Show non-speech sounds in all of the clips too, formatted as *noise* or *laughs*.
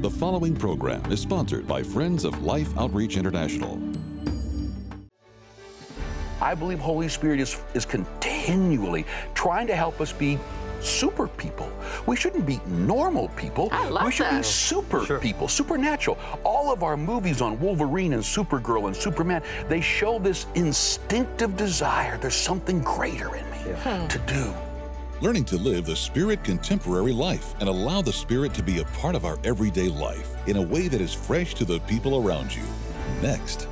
The following program is sponsored by Friends of Life Outreach International. I believe Holy Spirit is, is continually trying to help us be super people. We shouldn't be normal people. I love we should that. be super people, supernatural. All of our movies on Wolverine and Supergirl and Superman, they show this instinctive desire. There's something greater in me to do. Learning to live the Spirit contemporary life and allow the Spirit to be a part of our everyday life in a way that is fresh to the people around you. Next.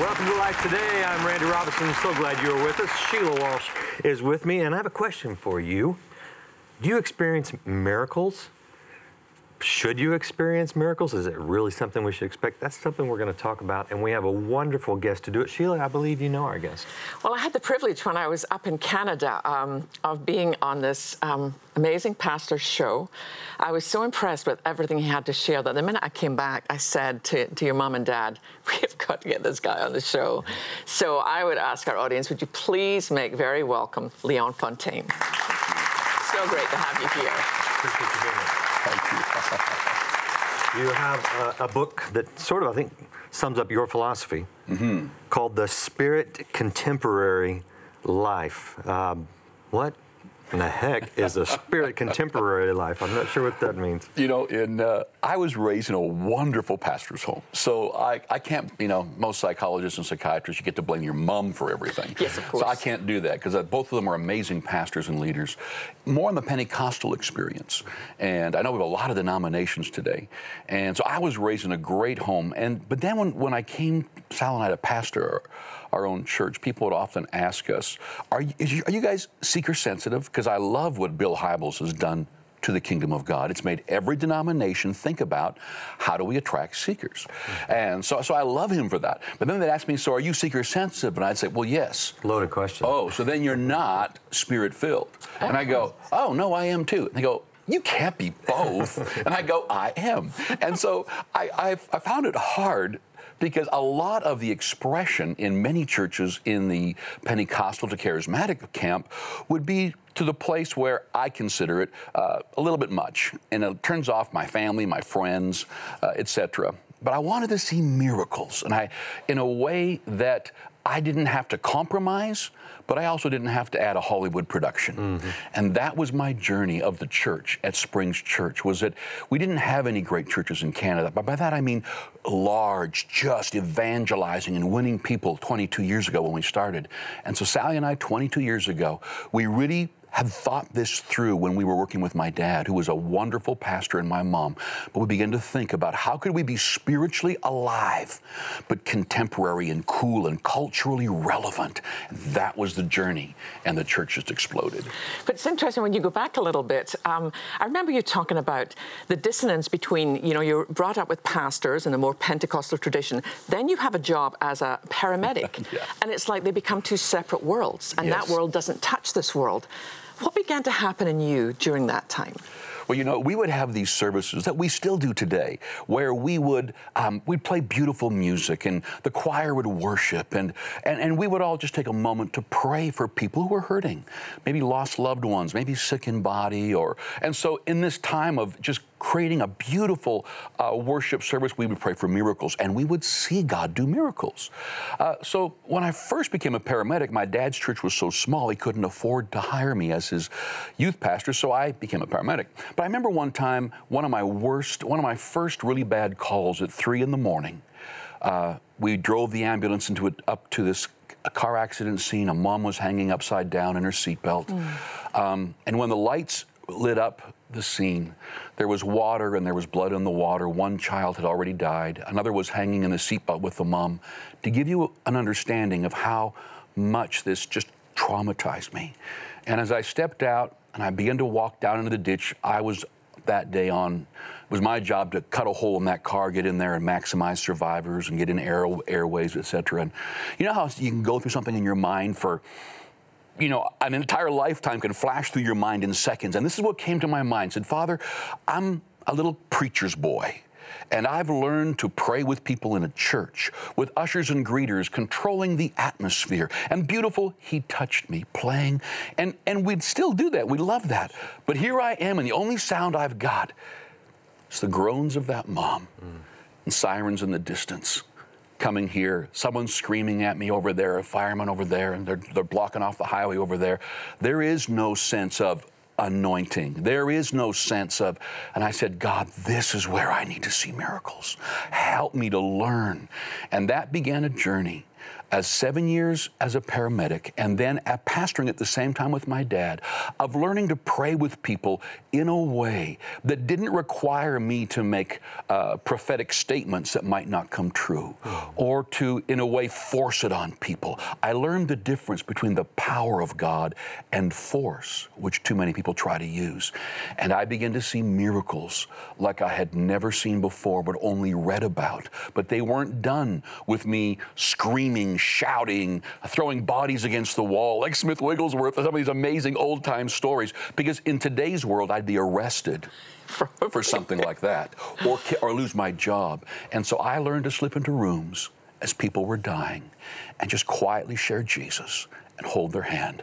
Welcome to Life Today. I'm Randy Robison. So glad you're with us. Sheila Walsh is with me, and I have a question for you. Do you experience miracles? Should you experience miracles? Is it really something we should expect? That's something we're going to talk about, and we have a wonderful guest to do it. Sheila, I believe you know our guest. Well, I had the privilege when I was up in Canada um, of being on this um, amazing pastor show. I was so impressed with everything he had to share that the minute I came back, I said to, to your mom and dad, *laughs* we have got to get this guy on the show. So I would ask our audience, would you please make very welcome Leon Fontaine? So great to have you here. You being here. You have a, a book that sort of, I think, sums up your philosophy called The Spirit Contemporary Life. Um, what in the heck is a spirit contemporary life? I'm not sure what that means. You know, in uh, I was raised in a wonderful pastor's home, so I, I can't. You know, most psychologists and psychiatrists, you get to blame your mom for everything. Yes, of course. So I can't do that because both of them are amazing pastors and leaders. More on the Pentecostal experience, and I know we have a lot of denominations today, and so I was raised in a great home. And but then when when I came, Sal and I to pastor our own church, people would often ask us, "Are you, is you, are you guys seeker sensitive?" Because I love what Bill Hybels has done to the kingdom of God. It's made every denomination think about how do we attract seekers. And so, so I love him for that. But then they'd ask me, so are you seeker sensitive? And I'd say, well, yes. Loaded question. Oh, so then you're not spirit filled. And I go, oh, no, I am too. And they go, you can't be both. and I go, I am. And so I, I've, I found it hard because a lot of the expression in many churches in the Pentecostal to charismatic camp would be to the place where I consider it uh, a little bit much, and it turns off my family, my friends, uh, etc. But I wanted to see miracles, and I, in a way that I didn't have to compromise, but I also didn't have to add a Hollywood production. Mm-hmm. And that was my journey of the church at Springs Church, was that we didn't have any great churches in Canada. But by that I mean large, just evangelizing and winning people 22 years ago when we started. And so Sally and I, 22 years ago, we really had thought this through when we were working with my dad, who was a wonderful pastor, and my mom. But we began to think about how could we be spiritually alive, but contemporary and cool and culturally relevant. That was the journey, and the church just exploded. But it's interesting when you go back a little bit. Um, I remember you talking about the dissonance between, you know, you're brought up with pastors in a more Pentecostal tradition. Then you have a job as a paramedic, *laughs* Yeah. and it's like they become two separate worlds, and Yes. that world doesn't touch this world. What began to happen in you during that time? Well, you know, we would have these services that we still do today, where we would um, we'd play beautiful music, and the choir would worship, and, and and we would all just take a moment to pray for people who were hurting, maybe lost loved ones, maybe sick in body, or and so in this time of just creating a beautiful uh, worship service, we would pray for miracles, and we would see God do miracles. Uh, so when I first became a paramedic, my dad's church was so small he couldn't afford to hire me as his youth pastor, so I became a paramedic. But I remember one time, one of my worst, one of my first really bad calls at three in the morning. Uh, we drove the ambulance into it up to this a car accident scene. A mom was hanging upside down in her seatbelt, um, and when the lights lit up the scene, there was water and there was blood in the water. One child had already died. Another was hanging in the seatbelt with the mom. To give you an understanding of how much this just traumatized me. And as I stepped out and I began to walk down into the ditch, I was that day on it was my job to cut a hole in that car, get in there and maximize survivors and get in air, airways, et cetera. And you know how you can go through something in your mind for you know, an entire lifetime can flash through your mind in seconds. And this is what came to my mind. I said, Father, I'm a little preacher's boy. And I've learned to pray with people in a church, with ushers and greeters, controlling the atmosphere. And beautiful, he touched me playing. And, and we'd still do that. We love that. But here I am, and the only sound I've got is the groans of that mom mm. and sirens in the distance coming here, someone screaming at me over there, a fireman over there, and they're, they're blocking off the highway over there. There is no sense of anointing. There is no sense of, and I said, God, this is where I need to see miracles. Help me to learn. And that began a journey as seven years as a paramedic and then at pastoring at the same time with my dad of learning to pray with people in a way that didn't require me to make uh, prophetic statements that might not come true or to in a way force it on people. I learned the difference between the power of god and force which too many people try to use. And i began to see miracles like i had never seen before but only read about. But they weren't done with me screaming shouting, throwing bodies against the wall, like Smith Wigglesworth, some of these amazing old time stories. Because in today's world, I'd be arrested for something like that or, or lose my job. And so I learned to slip into rooms as people were dying and just quietly share Jesus and hold their hand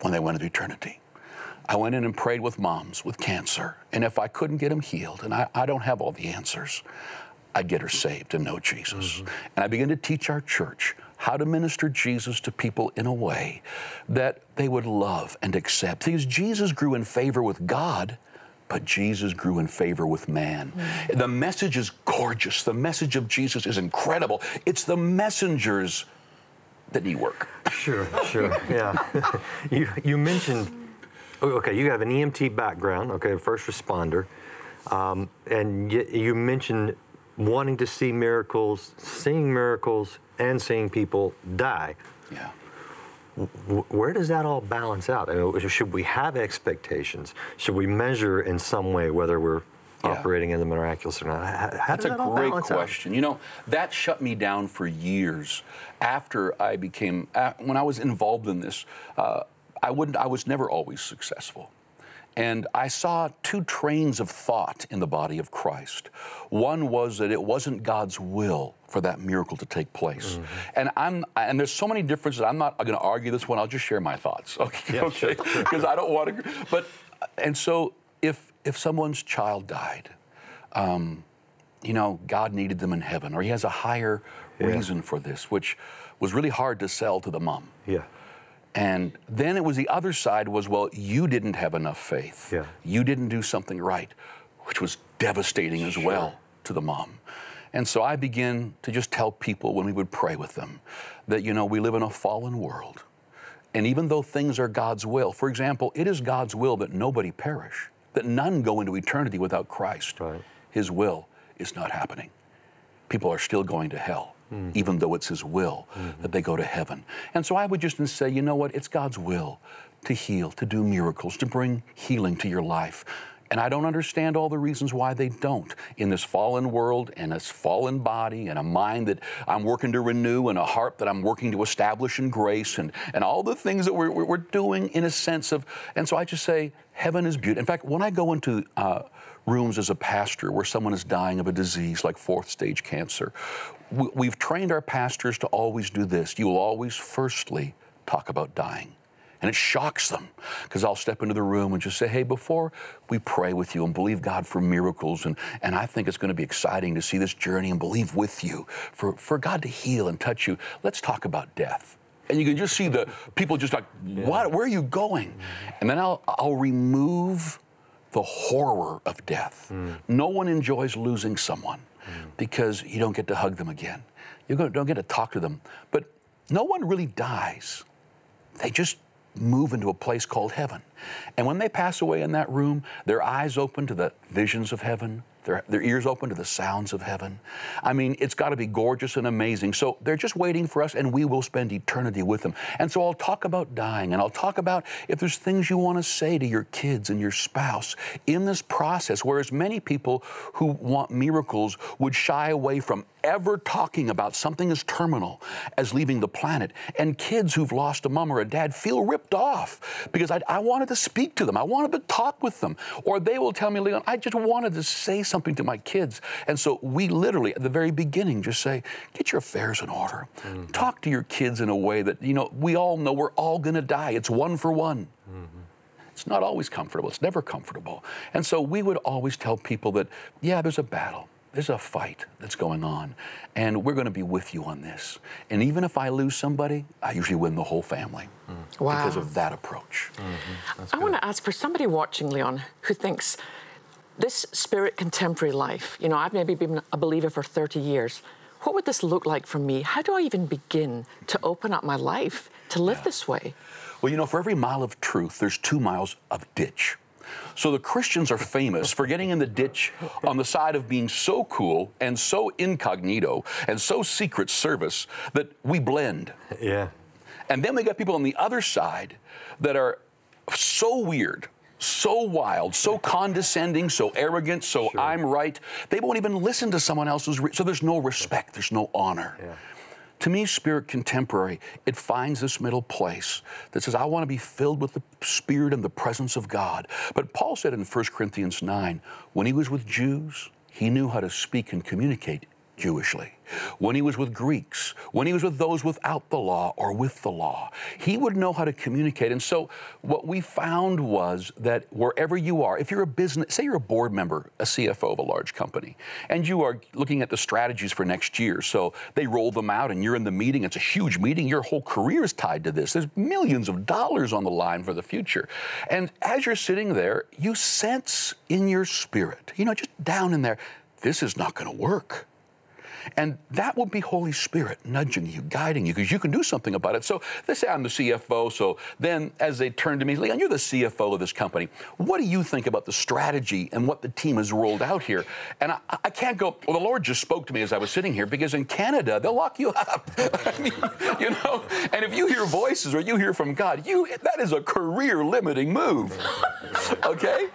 when they went into eternity. I went in and prayed with moms with cancer. And if I couldn't get them healed, and I, I don't have all the answers, I'd get her saved and know Jesus. Mm-hmm. And I began to teach our church how to minister Jesus to people in a way that they would love and accept. Because Jesus grew in favor with God, but Jesus grew in favor with man. Mm-hmm. The message is gorgeous. The message of Jesus is incredible. It's the messengers that need work. Sure, sure, yeah. *laughs* you, you mentioned, okay, you have an EMT background, okay, first responder, um, and you mentioned wanting to see miracles, seeing miracles, and seeing people die. Yeah. Where does that all balance out? I mean, Should we have expectations? Should we measure in some way whether we're yeah. operating in the miraculous or not? How, That's that a great question. Out? You know, that shut me down for years. After I became, when I was involved in this, uh, I wouldn't. I was never always successful. And I saw two trains of thought in the body of Christ. One was that it wasn't God's will for that miracle to take place. Mm-hmm. And I'm and there's so many differences. I'm not going to argue this one. I'll just share my thoughts. *laughs* Okay, yeah, okay, because I don't want to. But and so if if someone's child died, um, you know, God needed them in heaven, or He has a higher yeah. reason for this, which was really hard to sell to the mom. Yeah. And then it was the other side was, well, you didn't have enough faith. Yeah. You didn't do something right, which was devastating as well to the mom. And so I began to just tell people when we would pray with them that, you know, we live in a fallen world. And even though things are God's will, for example, it is God's will that nobody perish, that none go into eternity without Christ. Right. His will is not happening. People are still going to hell mm-hmm. even though it's His will mm-hmm. that they go to heaven. And so I would just say, you know what? It's God's will to heal, to do miracles, to bring healing to your life. And I don't understand all the reasons why they don't in this fallen world and this fallen body and a mind that I'm working to renew and a heart that I'm working to establish in grace and, and all the things that we're, we're doing in a sense of. And so I just say, heaven is beautiful. In fact, when I go into uh, rooms as a pastor where someone is dying of a disease like fourth stage cancer, we've trained our pastors to always do this. You will always firstly talk about dying. And it shocks them because I'll step into the room and just say, hey, before we pray with you and believe God for miracles, and, and I think it's going to be exciting to see this journey and believe with you for, for God to heal and touch you, let's talk about death. And you can just see the people just like, what? Where are you going? And then I'll, I'll remove the horror of death. Mm. No one enjoys losing someone because you don't get to hug them again. You don't get to talk to them. But no one really dies. They just move into a place called heaven. And when they pass away in that room, their eyes open to the visions of heaven, their, their ears open to the sounds of heaven. I mean, it's got to be gorgeous and amazing. So they're just waiting for us, and we will spend eternity with them. And so I'll talk about dying, and I'll talk about if there's things you want to say to your kids and your spouse in this process, whereas many people who want miracles would shy away from ever talking about something as terminal as leaving the planet. And kids who've lost a mom or a dad feel ripped off because I, I wanted to speak to them, I wanted to talk with them. Or they will tell me, Leon, I just wanted to say something to my kids. And so we literally, at the very beginning, just say, get your affairs in order. Mm-hmm. Talk to your kids in a way that, you know, we all know we're all going to die. It's one for one. Mm-hmm. It's not always comfortable. It's never comfortable. And so we would always tell people that, yeah, there's a battle there's a fight that's going on, and we're going to be with you on this. And even if I lose somebody, I usually win the whole family mm. wow. because of that approach. Mm-hmm. I want to ask for somebody watching, Leon, who thinks this spirit contemporary life, you know, I've maybe been a believer for 30 years. What would this look like for me? How do I even begin to open up my life to live yeah. this way? Well, you know, for every mile of truth, there's two miles of ditch. So the Christians are famous for getting in the ditch on the side of being so cool and so incognito and so secret service that we blend. Yeah. And then we got people on the other side that are so weird, so wild, so condescending, so arrogant, so sure. I'm right. They won't even listen to someone else's. Re- so there's no respect, there's no honor. Yeah. To me, spirit contemporary, it finds this middle place that says, I want to be filled with the Spirit and the presence of God. But Paul said in 1 Corinthians 9, when he was with Jews, he knew how to speak and communicate Jewishly when he was with Greeks, when he was with those without the law or with the law. He would know how to communicate. And so what we found was that wherever you are, if you're a business, say you're a board member, a CFO of a large company, and you are looking at the strategies for next year. So they roll them out and you're in the meeting. It's a huge meeting. Your whole career is tied to this. There's millions of dollars on the line for the future. And as you're sitting there, you sense in your spirit, you know, just down in there, this is not going to work. And that will be Holy Spirit nudging you, guiding you, because you can do something about it. So they say I'm the CFO. So then as they turn to me, Leon, you're the CFO of this company. What do you think about the strategy and what the team has rolled out here? And I, I can't go, well, the Lord just spoke to me as I was sitting here, because in Canada, they'll lock you up. *laughs* I mean, you know, and if you hear voices or you hear from God, you that is a career limiting move. *laughs* okay?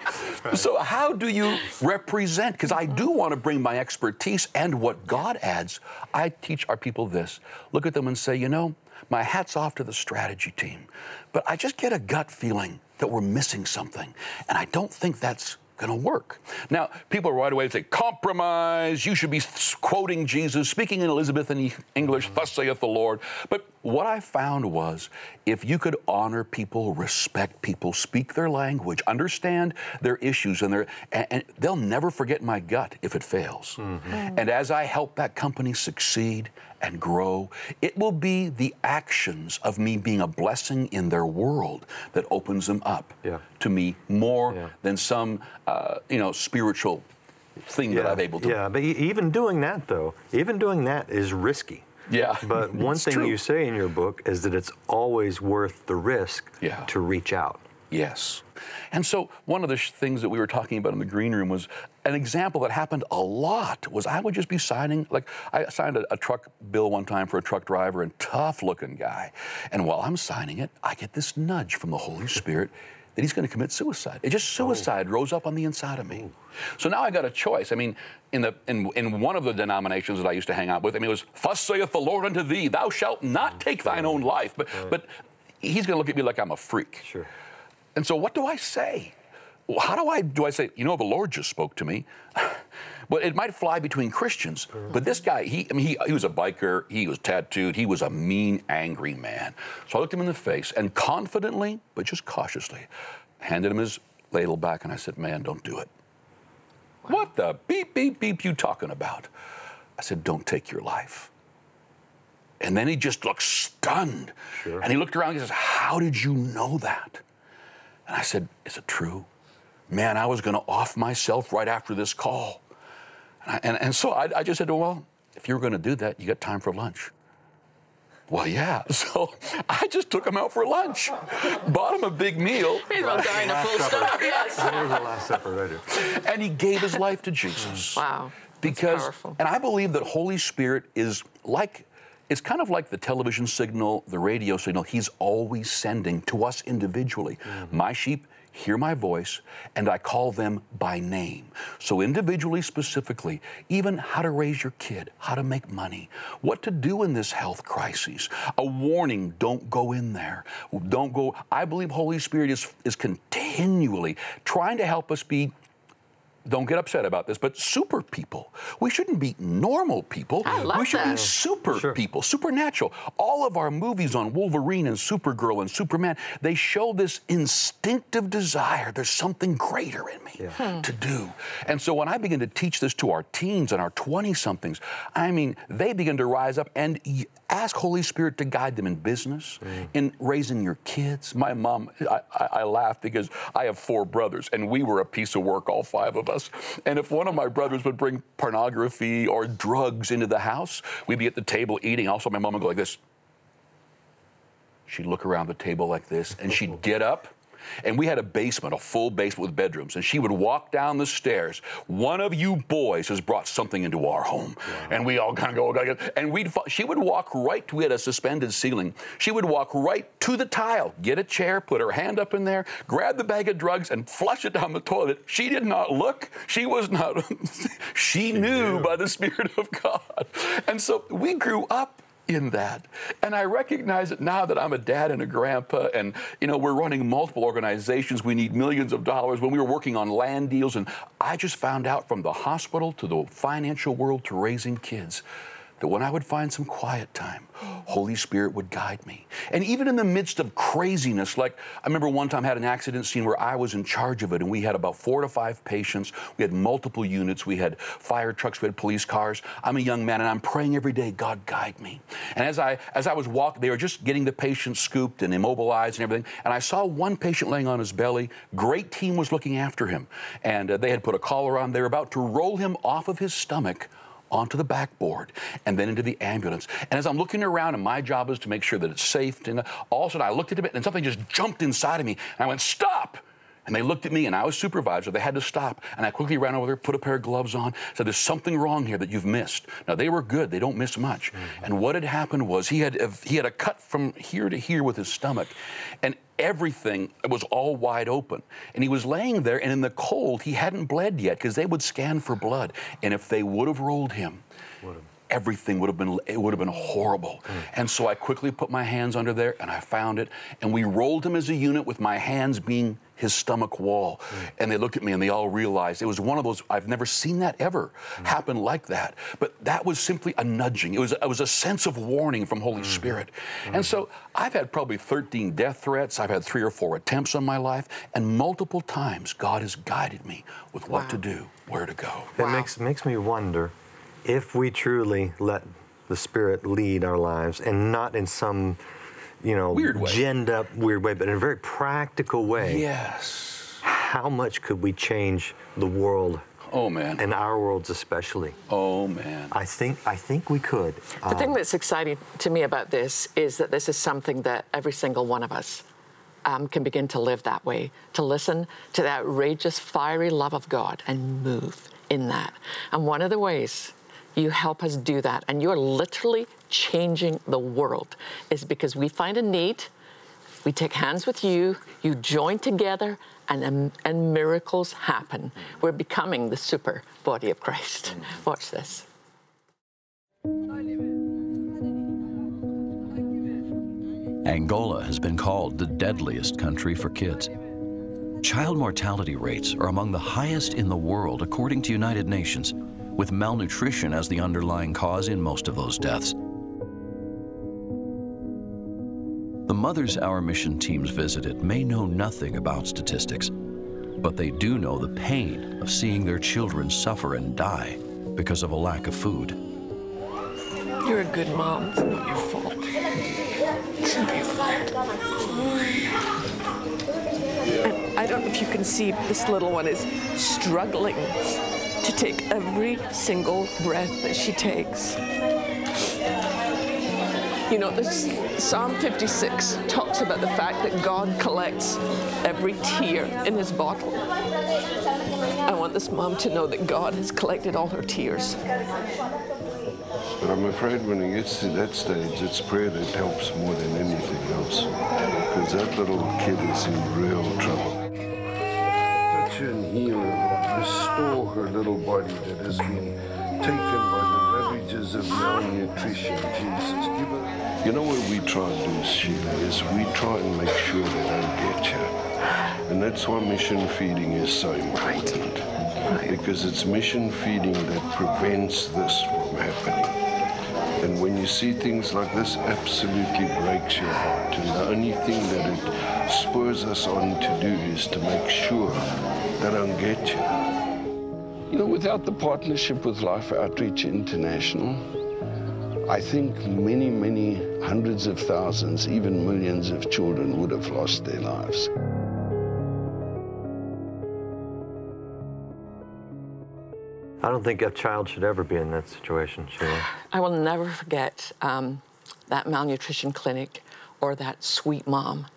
So how do you represent? Because I do want to bring my expertise and what God God adds, I teach our people this look at them and say, you know, my hat's off to the strategy team, but I just get a gut feeling that we're missing something. And I don't think that's going to work. Now, people right away say, compromise, you should be quoting Jesus, speaking in Elizabethan English, thus saith the Lord. But what I found was if you could honor people, respect people, speak their language, understand their issues, and, their, and, and they'll never forget my gut if it fails. Mm-hmm. And as I help that company succeed, and grow. It will be the actions of me being a blessing in their world that opens them up yeah. to me more yeah. than some, uh, you know, spiritual thing yeah. that I'm able to. Yeah, but even doing that though, even doing that is risky. Yeah. *laughs* But one thing true. you say in your book is that it's always worth the risk yeah. to reach out. Yes. And so one of the sh- things that we were talking about in the green room was an example that happened a lot was I would just be signing, like I signed a, a truck bill one time for a truck driver and tough looking guy. And while I'm signing it, I get this nudge from the Holy Spirit that he's going to commit suicide. It just oh. suicide oh. rose up on the inside of me. So now I got a choice. I mean, in the in, in one of the denominations that I used to hang out with, I mean, it was, "Thus saith the Lord unto thee, Thou shalt not mm. take thine own life." But right. but he's going to look at me like I'm a freak. Sure. And so what do I say? How do I do I say, you know, the Lord just spoke to me? *laughs* well, it might fly between Christians, but this guy, he, I mean, he, he was a biker, he was tattooed, he was a mean, angry man. So I looked him in the face and confidently, but just cautiously, handed him his ladle back and I said, man, don't do it. What the beep, beep, beep you talking about? I said, don't take your life. And then he just looked stunned. Sure. And he looked around and he says, how did you know that? And I said, Is it true? Man, I was going to off myself right after this call. And, I, and, and, so I, I just said, Well, if you're going to do that, you got time for lunch. Well, yeah. *laughs* So I just took him out for lunch, bought him a big meal. He's about dying a full stop. Yes. That was the last supper, right? And he gave his life to Jesus. *laughs* Wow. Because, and I believe that Holy Spirit is like it's kind of like the television signal, the radio signal he's always sending to us individually. Mm-hmm. My sheep hear my voice, and I call them by name. So, individually, specifically, even how to raise your kid, how to make money, what to do in this health crisis. A warning don't go in there. Don't go. I believe Holy Spirit is, is continually trying to help us be don't get upset about this, but super people. We shouldn't be normal people. I love we should that. be super Sure. people, supernatural. All of our movies on Wolverine and Supergirl and Superman, they show this instinctive desire. There's something greater in me hmm. to do. And so when I begin to teach this to our teens and our 20 somethings, I mean, they begin to rise up and y- ask Holy Spirit to guide them in business, mm. in raising your kids. My mom, I, I, I laugh because I have four brothers and we were a piece of work, all five of us. And if one of my brothers would bring pornography or drugs into the house, we'd be at the table eating. Also, my mom would go like this. She'd look around the table like this, and she'd get up. And we had a basement, a full basement with bedrooms. And she would walk down the stairs. One of you boys has brought something into our home. And we all kind of go, go, go. and we'd, she would walk right to, we had a suspended ceiling. She would walk right to the tile, get a chair, put her hand up in there, grab the bag of drugs, and flush it down the toilet. She did not look. She was not, *laughs* she knew by the Spirit of God. And so we grew up in that. And I recognize it now that I'm a dad and a grandpa, and you know, we're running multiple organizations. We need millions of dollars. When we were working on land deals, and I just found out from the hospital to the financial world to raising kids that when I would find some quiet time, Holy Spirit would guide me. And even in the midst of craziness, like I remember one time I had an accident scene where I was in charge of it, and we had about four to five patients. We had multiple units. We had fire trucks. We had police cars. I'm a young man, and I'm praying every day, God guide me. And as I as I was walking, they were just getting the patient scooped and immobilized and everything. And I saw one patient laying on his belly. Great team was looking after him, and uh, they had put a collar on. They were about to roll him off of his stomach onto the backboard and then into the ambulance. And as I'm looking around, and my job is to make sure that it's safe, and all of a sudden I looked at him and something just jumped inside of me. And I went, Stop! And they looked at me, and I was supervisor. They had to stop. And I quickly ran over there, put a pair of gloves on, said, There's something wrong here that you've missed. Now, they were good. They don't miss much. Mm-hmm. And what had happened was he had, he had a cut from here to here with his stomach. And everything was all wide open. And he was laying there, and in the cold, he hadn't bled yet because they would scan for blood. And if they would have rolled him, everything would have been it would have been horrible. Mm. And so I quickly put my hands under there and I found it and we rolled him as a unit with my hands being his stomach wall. Mm. And they looked at me and they all realized it was one of those I've never seen that ever mm. happen like that. But that was simply a nudging. It was it was a sense of warning from Holy mm. Spirit. And so I've had probably 13 death threats. I've had 3 or 4 attempts on my life and multiple times God has guided me with what to do, where to go. It Wow. makes makes me wonder if we truly let the Spirit lead our lives and not in some, you know, Weird way. ginned up weird way, but in a very practical way. Yes. How much could we change the world Oh man. and our worlds especially? oh man. I think I think we could. The thing that's exciting to me about this is that this is something that every single one of us um, can begin to live that way, to listen to the outrageous, fiery love of God and move in that. And one of the ways you help us do that, and you're literally changing the world, is because we find a need, we take hands with you, you join together, and, um, and miracles happen. We're becoming the super body of Christ. Watch this. Angola has been called the deadliest country for kids. Child mortality rates are among the highest in the world, according to United Nations, with malnutrition as the underlying cause in most of those deaths. The mothers our mission teams visited may know nothing about statistics, but they do know the pain of seeing their children suffer and die because of a lack of food. You're a good mom. It's not your fault. It's not your fault. I don't know if you can see, this little one is struggling to take every single breath that she takes. You know, this Psalm 56 talks about the fact that God collects every tear in his bottle. I want this mom to know that God has collected all her tears. But I'm afraid when it gets to that stage, it's prayer that helps more than anything else. Because that little kid is in real trouble. her and heal restore her little body that has been taken by the ravages of malnutrition, Jesus. Give her. You know what we try and do, Sheila, is we try and make sure they don't get you. And that's why mission feeding is so important. Because it's mission feeding that prevents this from happening. And when you see things like this, absolutely breaks your heart. And the only thing that it spurs us on to do is to make sure they don't get you. You know, without the partnership with Life Outreach International, I think many, many hundreds of thousands, even millions of children would have lost their lives. I don't think a child should ever be in that situation, Sheila. I will never forget um, that malnutrition clinic or that sweet mom.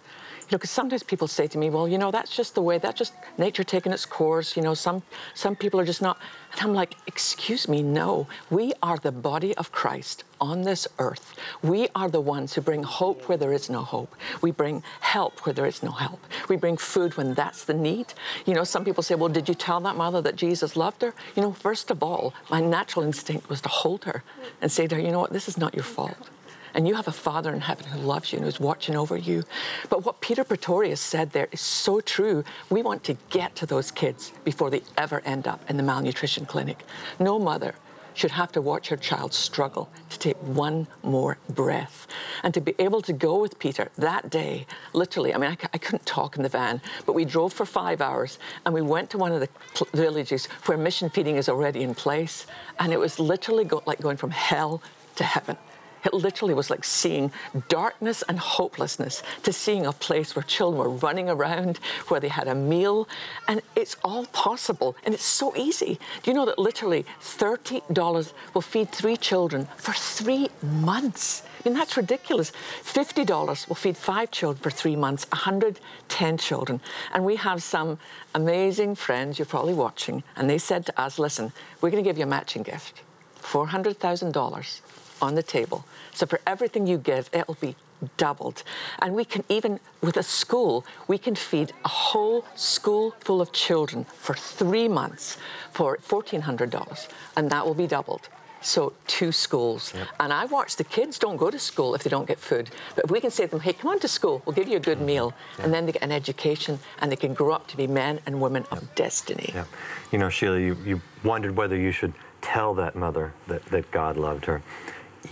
Because sometimes people say to me, "Well, you know, that's just the way. That's just nature taking its course. You know, some some people are just not." And I'm like, "Excuse me, no. We are the body of Christ on this earth. We are the ones who bring hope where there is no hope. We bring help where there is no help. We bring food when that's the need. You know, some people say, "Well, did you tell that mother that Jesus loved her?" You know, first of all, my natural instinct was to hold her and say to her, "You know what? This is not your fault." And you have a Father in heaven who loves you and who's watching over you. But what Peter Pretorius said there is so true. We want to get to those kids before they ever end up in the malnutrition clinic. No mother should have to watch her child struggle to take one more breath. And to be able to go with Peter that day, literally, I mean, I, I couldn't talk in the van, but we drove for five hours and we went to one of the villages where mission feeding is already in place. And it was literally go- like going from hell to heaven. It literally was like seeing darkness and hopelessness to seeing a place where children were running around, where they had a meal. And it's all possible. And it's so easy. Do you know that literally $30 will feed three children for three months? I mean, that's ridiculous. $50 will feed five children for three months, 110 children. And we have some amazing friends you're probably watching. And they said to us, listen, we're going to give you a matching gift $400,000 on the table. So for everything you give, it'll be doubled. And we can even, with a school, we can feed a whole school full of children for three months for $1,400, and that will be doubled. So two schools. Yep. And I watch the kids don't go to school if they don't get food. But if we can say to them, hey, come on to school, we'll give you a good mm-hmm. meal. And then they get an education and they can grow up to be men and women of destiny. Yeah. You know, Sheila, you, you wondered whether you should tell that mother that, that God loved her.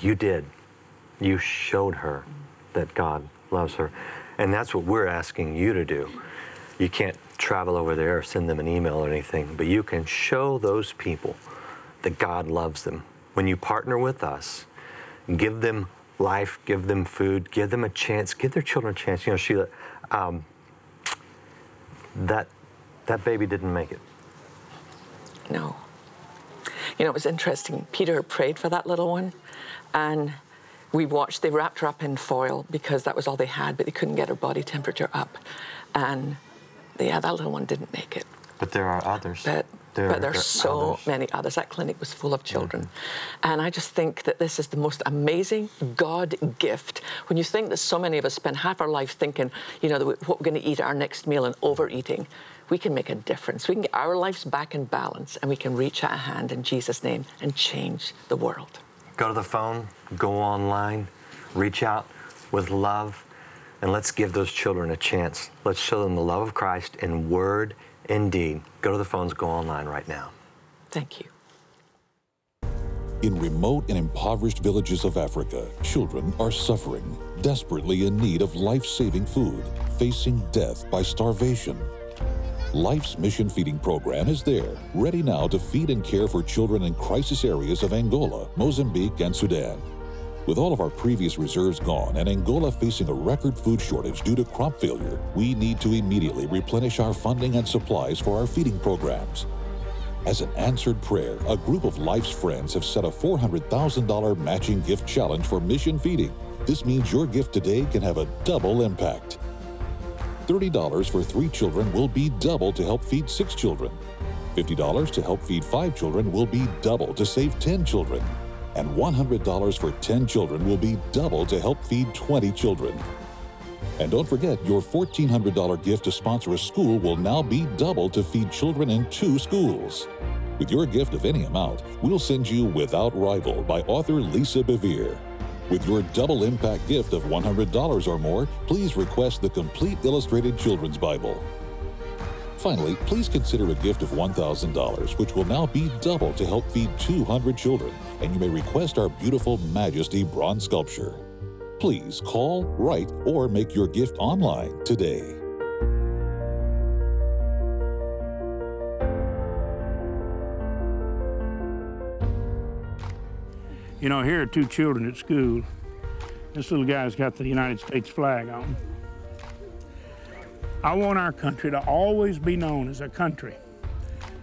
You did. You showed her that God loves her. And that's what we're asking you to do. You can't travel over there or send them an email or anything, but you can show those people that God loves them. When you partner with us, give them life, give them food, give them a chance, give their children a chance. You know, Sheila, um, that that baby didn't make it. No. You know, it was interesting. Peter prayed for that little one, and we watched, they wrapped her up in foil because that was all they had, but they couldn't get her body temperature up. And yeah, that little one didn't make it. But there are others. But, There- but there's there are so others. many others. That clinic was full of mm-hmm. children. And I just think that this is the most amazing God gift. When you think that so many of us spend half our life thinking, you know, what we're going to eat at our next meal and overeating, we can make a difference. We can get our lives back in balance and we can reach out a hand in Jesus' name and change the world. Go to the phone, go online, reach out with love, and let's give those children a chance. Let's show them the love of Christ in word and deed. Go to the phones, go online right now. Thank you. In remote and impoverished villages of Africa, children are suffering, desperately in need of life saving food, facing death by starvation. Life's Mission Feeding Program is there, ready now to feed and care for children in crisis areas of Angola, Mozambique, and Sudan. With all of our previous reserves gone and Angola facing a record food shortage due to crop failure, we need to immediately replenish our funding and supplies for our feeding programs. As an answered prayer, a group of Life's friends have set a $400,000 matching gift challenge for mission feeding. This means your gift today can have a double impact. $30 for three children will be double to help feed six children. $50 to help feed five children will be double to save 10 children. And $100 for 10 children will be double to help feed 20 children. And don't forget, your $1,400 gift to sponsor a school will now be double to feed children in two schools. With your gift of any amount, we'll send you Without Rival by author Lisa Bevere. With your double impact gift of $100 or more, please request the complete illustrated children's Bible. Finally, please consider a gift of $1,000, which will now be double to help feed 200 children, and you may request our beautiful Majesty bronze sculpture. Please call, write, or make your gift online today. You know, here are two children at school. This little guy's got the United States flag on. I want our country to always be known as a country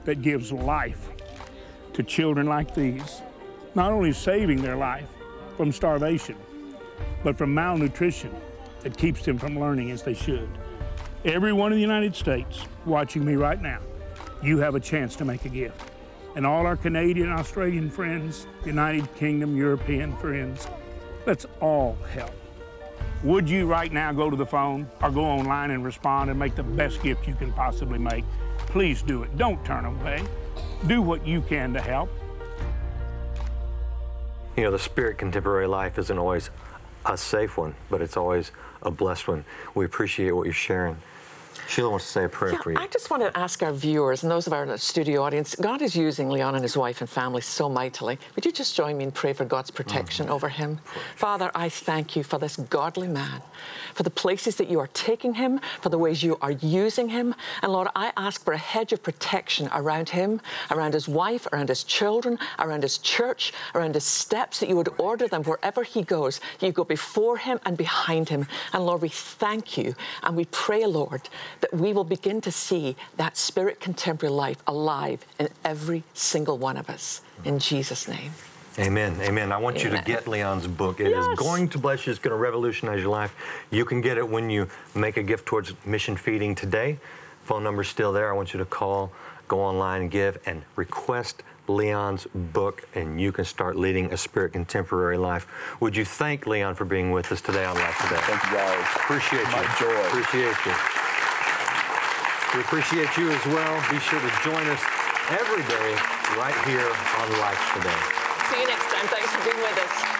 that gives life to children like these, not only saving their life from starvation, but from malnutrition that keeps them from learning as they should. Everyone in the United States watching me right now, you have a chance to make a gift. And all our Canadian, Australian friends, United Kingdom, European friends, let's all help. Would you right now go to the phone or go online and respond and make the best gift you can possibly make? Please do it. Don't turn away. Do what you can to help. You know, the spirit contemporary life isn't always a safe one, but it's always a blessed one. We appreciate what you're sharing. Sheila wants to say a prayer Yeah, for you. I just want to ask our viewers and those of our studio audience God is using Leon and his wife and family so mightily. Would you just join me and pray for God's protection mm-hmm. over him? Father, I thank you for this godly man, for the places that you are taking him, for the ways you are using him. And Lord, I ask for a hedge of protection around him, around his wife, around his children, around his church, around his steps, that you would order them wherever he goes. You go before him and behind him. And Lord, we thank you and we pray, Lord, that we will begin to see that spirit contemporary life alive in every single one of us. In Jesus' name. Amen. Amen. I want you to get Leon's book. It is Yes. going to bless you. It's going to revolutionize your life. You can get it when you make a gift towards mission feeding today. Phone number's still there. I want you to call, go online and give, and request Leon's book, and you can start leading a spirit contemporary life. Would you thank Leon for being with us today on Life Today? Thank you, guys. Appreciate My you. joy. Appreciate you. We appreciate you as well. Be sure to join us every day right here on Life Today. See you next time. Thanks for being with us.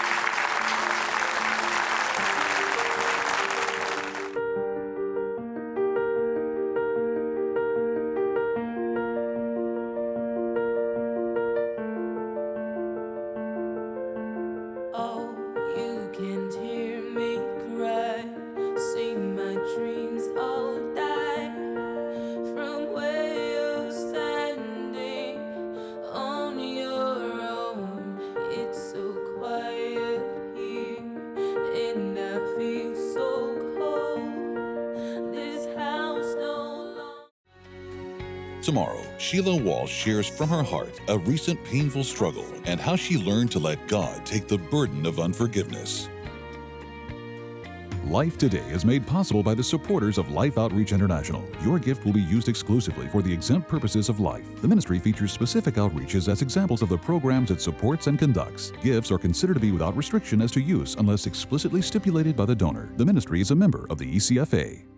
Tomorrow, Sheila Walsh shares from her heart a recent painful struggle and how she learned to let God take the burden of unforgiveness. Life Today is made possible by the supporters of Life Outreach International. Your gift will be used exclusively for the exempt purposes of life. The ministry features specific outreaches as examples of the programs it supports and conducts. Gifts are considered to be without restriction as to use unless explicitly stipulated by the donor. The ministry is a member of the ECFA.